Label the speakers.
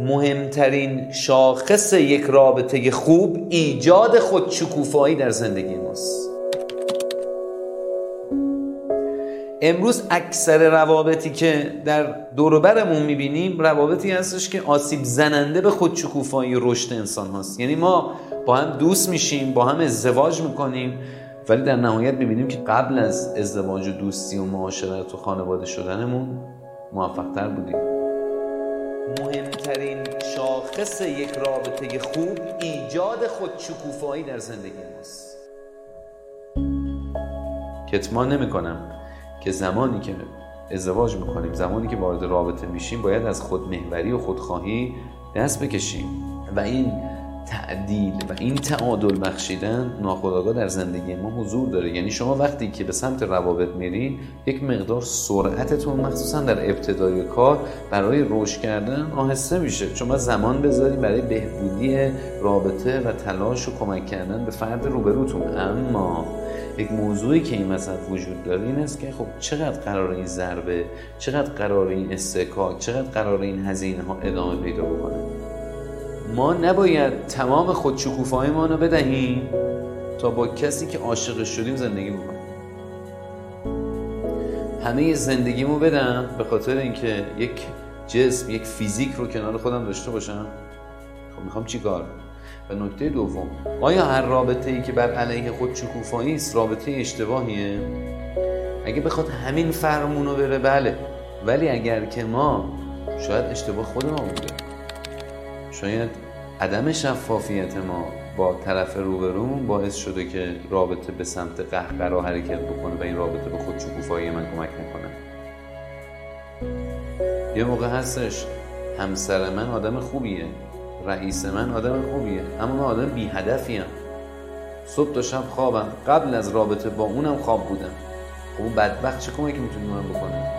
Speaker 1: مهمترین شاخص یک رابطه خوب ایجاد خودشکوفایی در زندگی ماست. امروز اکثر روابطی که در دوروبرمون می‌بینیم روابطی هستش که آسیب زننده به خودشکوفایی رشد انسان هاست. یعنی ما با هم دوست میشیم با هم ازدواج می‌کنیم ولی در نهایت می‌بینیم که قبل از ازدواج و دوستی و معاشرت و خانواده شدنمون موفقتر بودیم. مهمترین شاخص یک رابطه خوب ایجاد خودشکوفایی در زندگی ماست. کتمان نمی کنم که زمانی که ازدواج می‌کنیم زمانی که وارد رابطه میشیم باید از خودمهوری و خودخواهی دست بکشیم. و این تعدیل و این تعادل بخشیدن ناخودآگاه در زندگی ما حضور داره. یعنی شما وقتی که به سمت روابط میری یک مقدار سرعتتون مخصوصا در ابتدای کار برای رشد کردن آهسته میشه. شما زمان بذاری برای بهبودی رابطه و تلاش و کمک کردن به فرد روبروتون. اما یک موضوعی که این وسط وجود داره این است که خب چقدر قرار این ضربه چقدر قرار این استکاک چقدر قرار این هزینه ها ادامه پیدا بکنه؟ ما نباید تمام خودشکوفایی ما رو بدهیم تا با کسی که عاشق شدیم زندگی بکنیم. همه زندگیمو بدم به خاطر اینکه یک جسم یک فیزیک رو کنار خودم داشته باشم. خب می‌خوام چیکار و نکته دوم آیا هر رابطه ای که بر علیه خود شکوفایی است رابطه اشتباهیه؟ اگه بخواد همین فرمون رو بره بله. ولی اگر که ما شاید اشتباه خود ما بوده. شاید عدم شفافیت ما با طرف روبرومون باعث شده که رابطه به سمت قهقرا حرکت بکنه و این رابطه به خود شکوفایی من کمک نکنه یه موقع هستش همسر من آدم خوبیه رئیس من آدم خوبیه اما من آدم بی هدفیم صبح تا شب خوابم. قبل از رابطه با اونم خواب بودم. خب اون بدبخت چه کمکی می‌تونی من بکنه